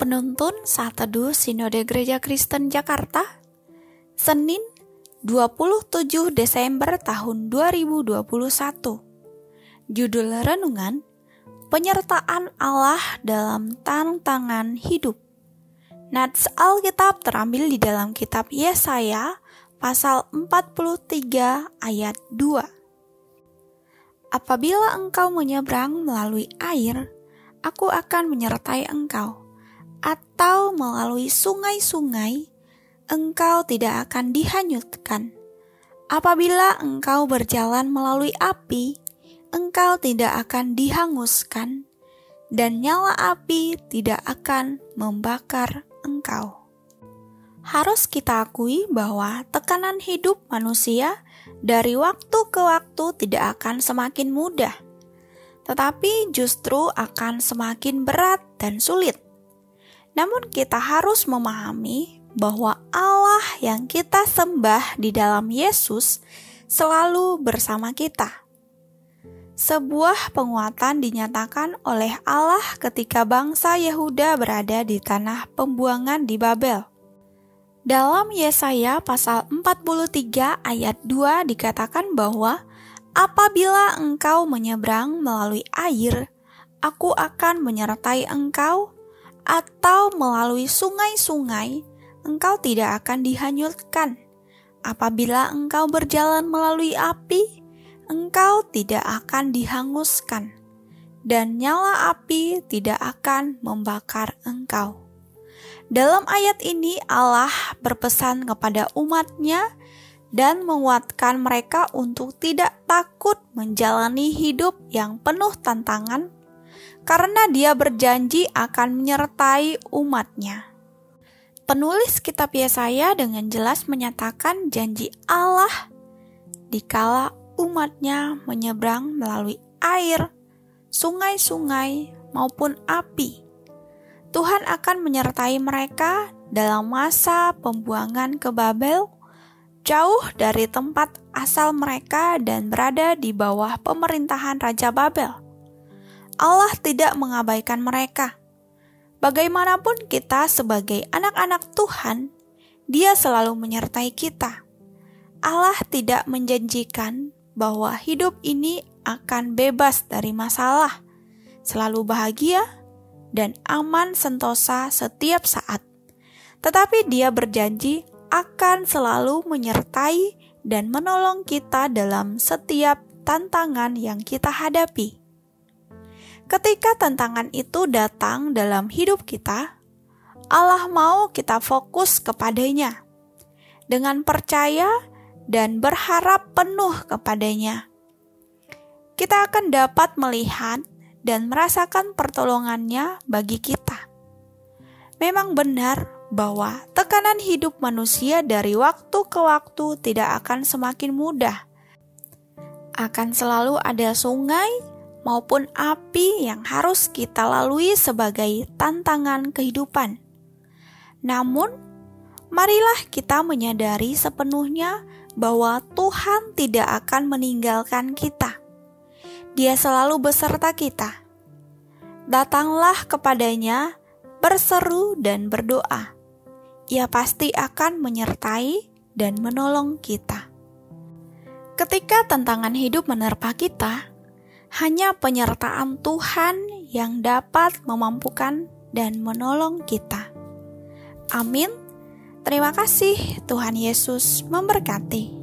penuntun saat teduh Sinode Gereja Kristen Jakarta, Senin 27 Desember tahun 2021. Judul renungan, Penyertaan Allah dalam tantangan hidup. Nats Alkitab terambil di dalam kitab Yesaya pasal 43 ayat 2. Apabila engkau menyeberang melalui air, aku akan menyertai engkau atau melalui sungai-sungai, engkau tidak akan dihanyutkan. Apabila engkau berjalan melalui api, engkau tidak akan dihanguskan, dan nyala api tidak akan membakar engkau. Harus kita akui bahwa tekanan hidup manusia dari waktu ke waktu tidak akan semakin mudah, tetapi justru akan semakin berat dan sulit. Namun, kita harus memahami bahwa Allah yang kita sembah di dalam Yesus selalu bersama kita. Sebuah penguatan dinyatakan oleh Allah ketika bangsa Yehuda berada di tanah pembuangan di Babel. Dalam Yesaya pasal 43 ayat 2 dikatakan bahwa apabila engkau menyeberang melalui air, aku akan menyertai engkau atau melalui sungai-sungai, engkau tidak akan dihanyutkan. Apabila engkau berjalan melalui api, engkau tidak akan dihanguskan, dan nyala api tidak akan membakar engkau. Dalam ayat ini Allah berpesan kepada umatnya dan menguatkan mereka untuk tidak takut menjalani hidup yang penuh tantangan karena dia berjanji akan menyertai umatnya. Penulis kitab Yesaya dengan jelas menyatakan janji Allah dikala umatnya menyeberang melalui air, sungai-sungai, maupun api. Tuhan akan menyertai mereka dalam masa pembuangan ke Babel, jauh dari tempat asal mereka dan berada di bawah pemerintahan Raja Babel. Allah tidak mengabaikan mereka. Bagaimanapun kita sebagai anak-anak Tuhan, Dia selalu menyertai kita. Allah tidak menjanjikan bahwa hidup ini akan bebas dari masalah, selalu bahagia, dan aman sentosa setiap saat. Tetapi Dia berjanji akan selalu menyertai dan menolong kita dalam setiap tantangan yang kita hadapi. Ketika tantangan itu datang dalam hidup kita, Allah mau kita fokus kepadanya dengan percaya dan berharap penuh kepadanya. Kita akan dapat melihat dan merasakan pertolongannya bagi kita. Memang benar bahwa tekanan hidup manusia dari waktu ke waktu tidak akan semakin mudah. Akan selalu ada sungai maupun api yang harus kita lalui sebagai tantangan kehidupan. Namun, marilah kita menyadari sepenuhnya bahwa Tuhan tidak akan meninggalkan kita. Dia selalu beserta kita. Datanglah kepadanya, berseru dan berdoa. Ia pasti akan menyertai dan menolong kita. Ketika tantangan hidup menerpa kita, hanya penyertaan Tuhan yang dapat memampukan dan menolong kita. Amin. Terima kasih, Tuhan Yesus memberkati.